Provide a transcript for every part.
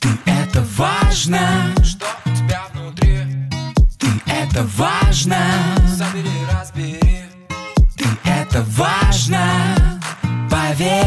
Ты это важно, Что у тебя внутри? ты это важно, Забери, разбери ты это важно, поверь.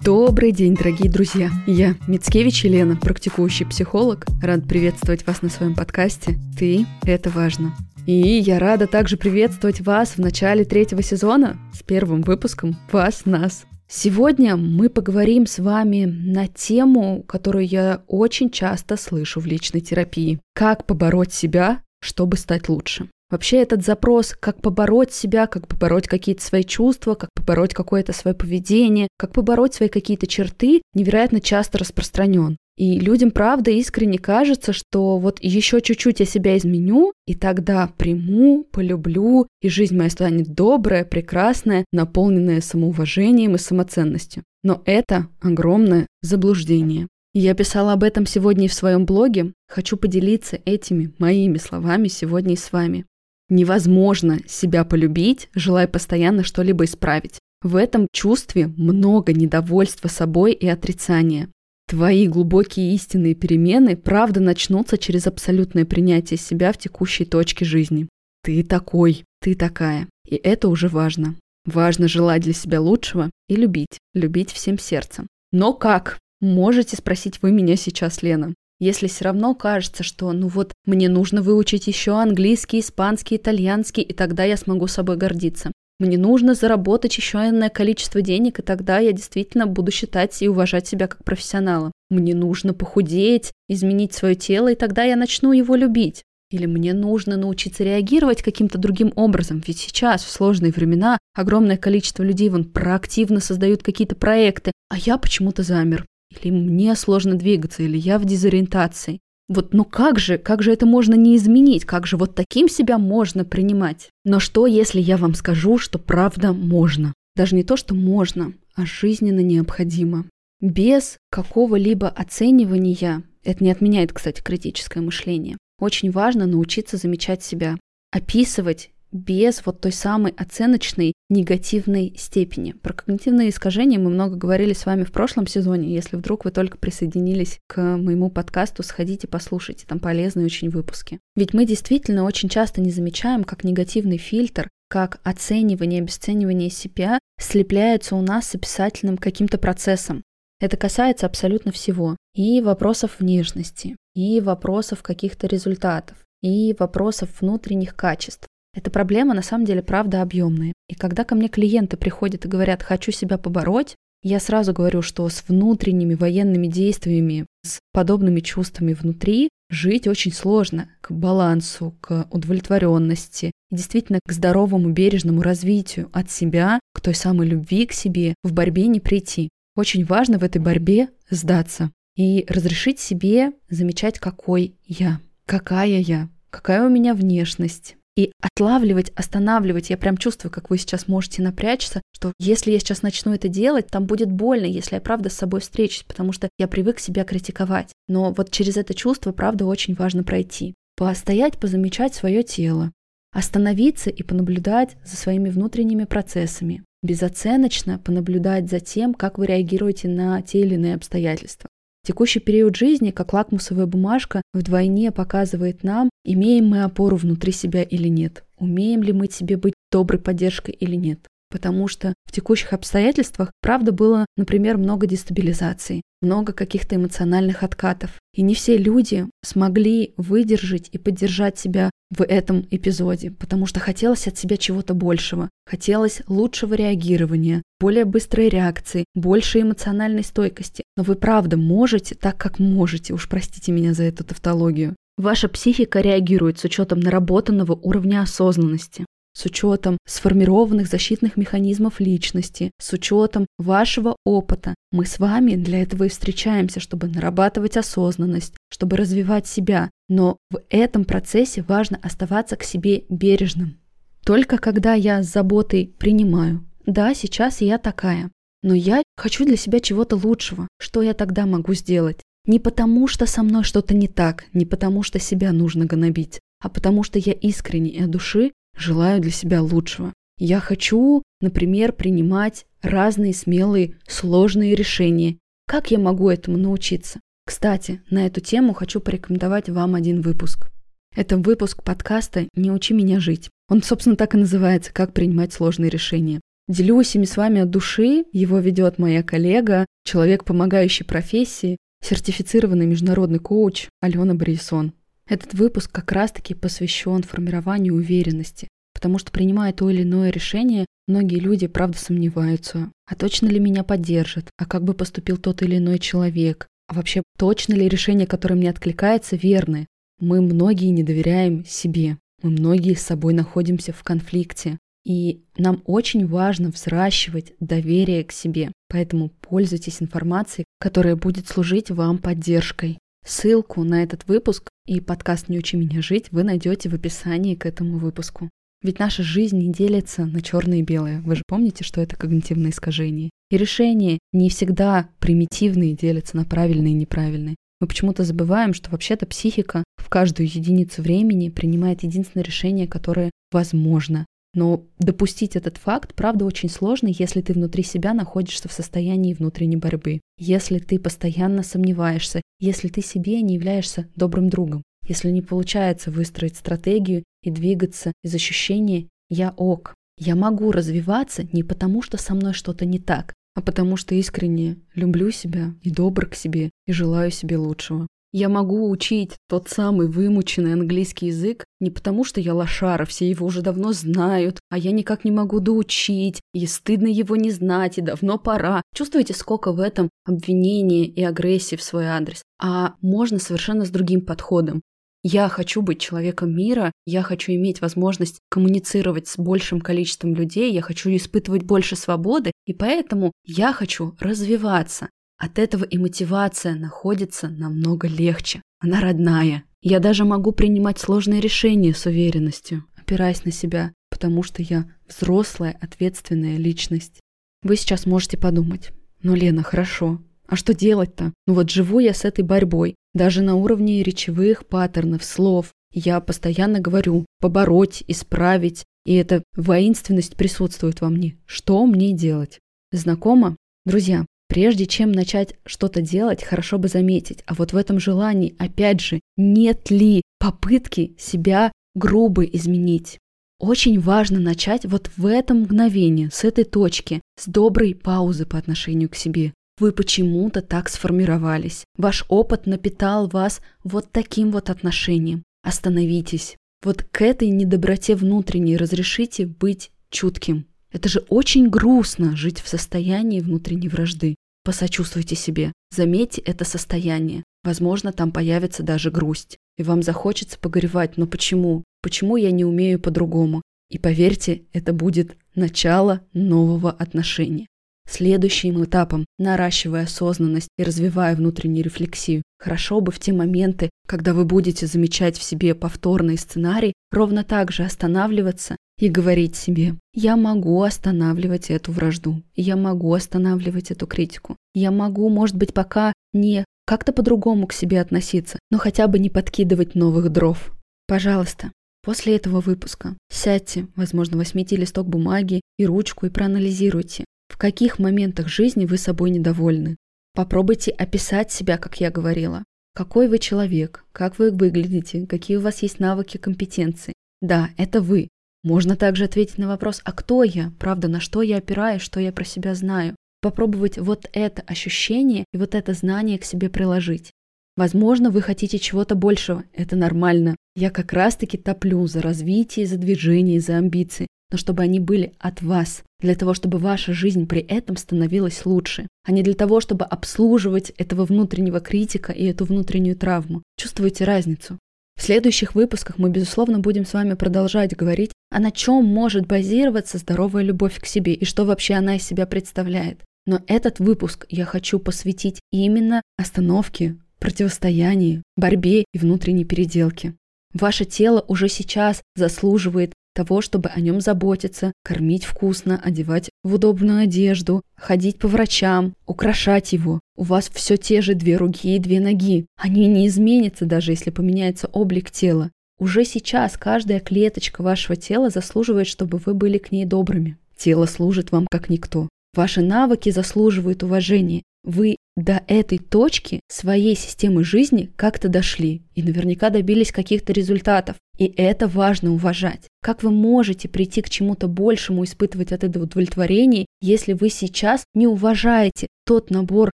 Добрый день, дорогие друзья! Я Мицкевич Елена, практикующий психолог. Рад приветствовать вас на своем подкасте «Ты – это важно». И я рада также приветствовать вас в начале третьего сезона с первым выпуском «Вас-нас». Сегодня мы поговорим с вами на тему, которую я очень часто слышу в личной терапии. Как побороть себя, чтобы стать лучше. Вообще этот запрос, как побороть себя, как побороть какие-то свои чувства, как побороть какое-то свое поведение, как побороть свои какие-то черты, невероятно часто распространен. И людям, правда, искренне кажется, что вот еще чуть-чуть я себя изменю, и тогда приму, полюблю, и жизнь моя станет добрая, прекрасная, наполненная самоуважением и самоценностью. Но это огромное заблуждение. Я писала об этом сегодня и в своем блоге. Хочу поделиться этими моими словами сегодня и с вами. Невозможно себя полюбить, желая постоянно что-либо исправить. В этом чувстве много недовольства собой и отрицания. Твои глубокие истинные перемены правда начнутся через абсолютное принятие себя в текущей точке жизни. Ты такой, ты такая. И это уже важно. Важно желать для себя лучшего и любить, любить всем сердцем. Но как? Можете спросить вы меня сейчас, Лена. Если все равно кажется, что ну вот мне нужно выучить еще английский, испанский, итальянский, и тогда я смогу собой гордиться. Мне нужно заработать еще энное количество денег, и тогда я действительно буду считать и уважать себя как профессионала. Мне нужно похудеть, изменить свое тело, и тогда я начну его любить. Или мне нужно научиться реагировать каким-то другим образом, ведь сейчас, в сложные времена, огромное количество людей вон проактивно создают какие-то проекты, а я почему-то замер. Или мне сложно двигаться, или я в дезориентации. Вот, ну как же, как же это можно не изменить? Как же вот таким себя можно принимать? Но что, если я вам скажу, что правда можно? Даже не то, что можно, а жизненно необходимо. Без какого-либо оценивания, это не отменяет, кстати, критическое мышление, очень важно научиться замечать себя, описывать без вот той самой оценочной негативной степени. Про когнитивные искажения мы много говорили с вами в прошлом сезоне. Если вдруг вы только присоединились к моему подкасту, сходите, послушайте, там полезные очень выпуски. Ведь мы действительно очень часто не замечаем, как негативный фильтр, как оценивание, обесценивание себя слепляется у нас с описательным каким-то процессом. Это касается абсолютно всего. И вопросов внешности, и вопросов каких-то результатов, и вопросов внутренних качеств. Эта проблема на самом деле правда объемная. И когда ко мне клиенты приходят и говорят «хочу себя побороть», я сразу говорю, что с внутренними военными действиями, с подобными чувствами внутри жить очень сложно к балансу, к удовлетворенности, действительно к здоровому бережному развитию от себя, к той самой любви к себе, в борьбе не прийти. Очень важно в этой борьбе сдаться и разрешить себе замечать, какой я, какая я, какая у меня внешность, и отлавливать, останавливать. Я прям чувствую, как вы сейчас можете напрячься, что если я сейчас начну это делать, там будет больно, если я правда с собой встречусь, потому что я привык себя критиковать. Но вот через это чувство, правда, очень важно пройти. Постоять, позамечать свое тело, остановиться и понаблюдать за своими внутренними процессами, безоценочно понаблюдать за тем, как вы реагируете на те или иные обстоятельства. Текущий период жизни, как лакмусовая бумажка, вдвойне показывает нам, имеем мы опору внутри себя или нет, умеем ли мы себе быть доброй поддержкой или нет. Потому что в текущих обстоятельствах, правда, было, например, много дестабилизаций, много каких-то эмоциональных откатов. И не все люди смогли выдержать и поддержать себя в этом эпизоде, потому что хотелось от себя чего-то большего, хотелось лучшего реагирования, более быстрой реакции, больше эмоциональной стойкости. Но вы правда можете так, как можете, уж простите меня за эту тавтологию. Ваша психика реагирует с учетом наработанного уровня осознанности с учетом сформированных защитных механизмов личности, с учетом вашего опыта. Мы с вами для этого и встречаемся, чтобы нарабатывать осознанность, чтобы развивать себя. Но в этом процессе важно оставаться к себе бережным. Только когда я с заботой принимаю, да, сейчас я такая, но я хочу для себя чего-то лучшего. Что я тогда могу сделать? Не потому, что со мной что-то не так, не потому, что себя нужно гнобить, а потому что я искренне и от души желаю для себя лучшего. Я хочу, например, принимать разные смелые, сложные решения. Как я могу этому научиться? Кстати, на эту тему хочу порекомендовать вам один выпуск. Это выпуск подкаста «Не учи меня жить». Он, собственно, так и называется «Как принимать сложные решения». Делюсь ими с вами от души. Его ведет моя коллега, человек, помогающий профессии, сертифицированный международный коуч Алена Борисон. Этот выпуск как раз-таки посвящен формированию уверенности, потому что принимая то или иное решение, многие люди правда сомневаются, а точно ли меня поддержат, а как бы поступил тот или иной человек, а вообще точно ли решение, которое мне откликается, верное. Мы многие не доверяем себе, мы многие с собой находимся в конфликте, и нам очень важно взращивать доверие к себе. Поэтому пользуйтесь информацией, которая будет служить вам поддержкой. Ссылку на этот выпуск и подкаст «Не учи меня жить» вы найдете в описании к этому выпуску. Ведь наша жизнь не делится на черное и белое. Вы же помните, что это когнитивное искажение. И решения не всегда примитивные делятся на правильные и неправильные. Мы почему-то забываем, что вообще-то психика в каждую единицу времени принимает единственное решение, которое возможно. Но допустить этот факт, правда, очень сложно, если ты внутри себя находишься в состоянии внутренней борьбы, если ты постоянно сомневаешься, если ты себе не являешься добрым другом, если не получается выстроить стратегию и двигаться из ощущения «я ок». Я могу развиваться не потому, что со мной что-то не так, а потому что искренне люблю себя и добр к себе и желаю себе лучшего. Я могу учить тот самый вымученный английский язык не потому, что я лошара, все его уже давно знают, а я никак не могу доучить, и стыдно его не знать, и давно пора. Чувствуете, сколько в этом обвинения и агрессии в свой адрес? А можно совершенно с другим подходом. Я хочу быть человеком мира, я хочу иметь возможность коммуницировать с большим количеством людей, я хочу испытывать больше свободы, и поэтому я хочу развиваться. От этого и мотивация находится намного легче. Она родная. Я даже могу принимать сложные решения с уверенностью, опираясь на себя, потому что я взрослая, ответственная личность. Вы сейчас можете подумать, ну, Лена, хорошо, а что делать-то? Ну вот живу я с этой борьбой, даже на уровне речевых паттернов, слов. Я постоянно говорю побороть, исправить, и эта воинственность присутствует во мне. Что мне делать? Знакомо? Друзья, Прежде чем начать что-то делать, хорошо бы заметить, а вот в этом желании, опять же, нет ли попытки себя грубо изменить. Очень важно начать вот в этом мгновении, с этой точки, с доброй паузы по отношению к себе. Вы почему-то так сформировались. Ваш опыт напитал вас вот таким вот отношением. Остановитесь. Вот к этой недоброте внутренней разрешите быть чутким. Это же очень грустно жить в состоянии внутренней вражды. Посочувствуйте себе, заметьте это состояние. Возможно, там появится даже грусть. И вам захочется погоревать, но почему? Почему я не умею по-другому? И поверьте, это будет начало нового отношения. Следующим этапом, наращивая осознанность и развивая внутреннюю рефлексию, хорошо бы в те моменты, когда вы будете замечать в себе повторный сценарий, ровно так же останавливаться и говорить себе, я могу останавливать эту вражду, я могу останавливать эту критику, я могу, может быть, пока не как-то по-другому к себе относиться, но хотя бы не подкидывать новых дров. Пожалуйста, после этого выпуска сядьте, возможно, возьмите листок бумаги и ручку и проанализируйте, каких моментах жизни вы собой недовольны. Попробуйте описать себя, как я говорила. Какой вы человек, как вы выглядите, какие у вас есть навыки, компетенции. Да, это вы. Можно также ответить на вопрос, а кто я, правда, на что я опираюсь, что я про себя знаю. Попробовать вот это ощущение и вот это знание к себе приложить. Возможно, вы хотите чего-то большего, это нормально. Я как раз-таки топлю за развитие, за движение, за амбиции но чтобы они были от вас, для того, чтобы ваша жизнь при этом становилась лучше, а не для того, чтобы обслуживать этого внутреннего критика и эту внутреннюю травму. Чувствуете разницу? В следующих выпусках мы, безусловно, будем с вами продолжать говорить, а на чем может базироваться здоровая любовь к себе и что вообще она из себя представляет. Но этот выпуск я хочу посвятить именно остановке, противостоянии, борьбе и внутренней переделке. Ваше тело уже сейчас заслуживает того, чтобы о нем заботиться, кормить вкусно, одевать в удобную одежду, ходить по врачам, украшать его. У вас все те же две руки и две ноги. Они не изменятся, даже если поменяется облик тела. Уже сейчас каждая клеточка вашего тела заслуживает, чтобы вы были к ней добрыми. Тело служит вам как никто. Ваши навыки заслуживают уважения. Вы до этой точки своей системы жизни как-то дошли и наверняка добились каких-то результатов. И это важно уважать. Как вы можете прийти к чему-то большему, испытывать от этого удовлетворение, если вы сейчас не уважаете тот набор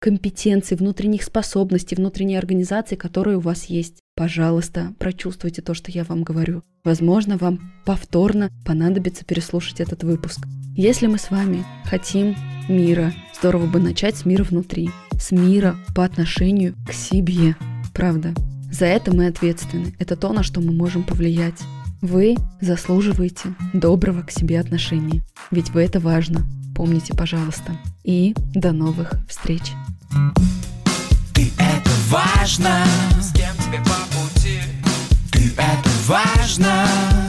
компетенций, внутренних способностей, внутренней организации, которые у вас есть? Пожалуйста, прочувствуйте то, что я вам говорю. Возможно, вам повторно понадобится переслушать этот выпуск. Если мы с вами хотим мира, здорово бы начать с мира внутри с мира по отношению к себе. Правда. За это мы ответственны. Это то, на что мы можем повлиять. Вы заслуживаете доброго к себе отношения. Ведь вы это важно. Помните, пожалуйста. И до новых встреч. Важно, С кем тебе по пути ты это важно.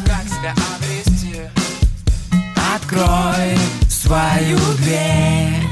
Открой свою дверь.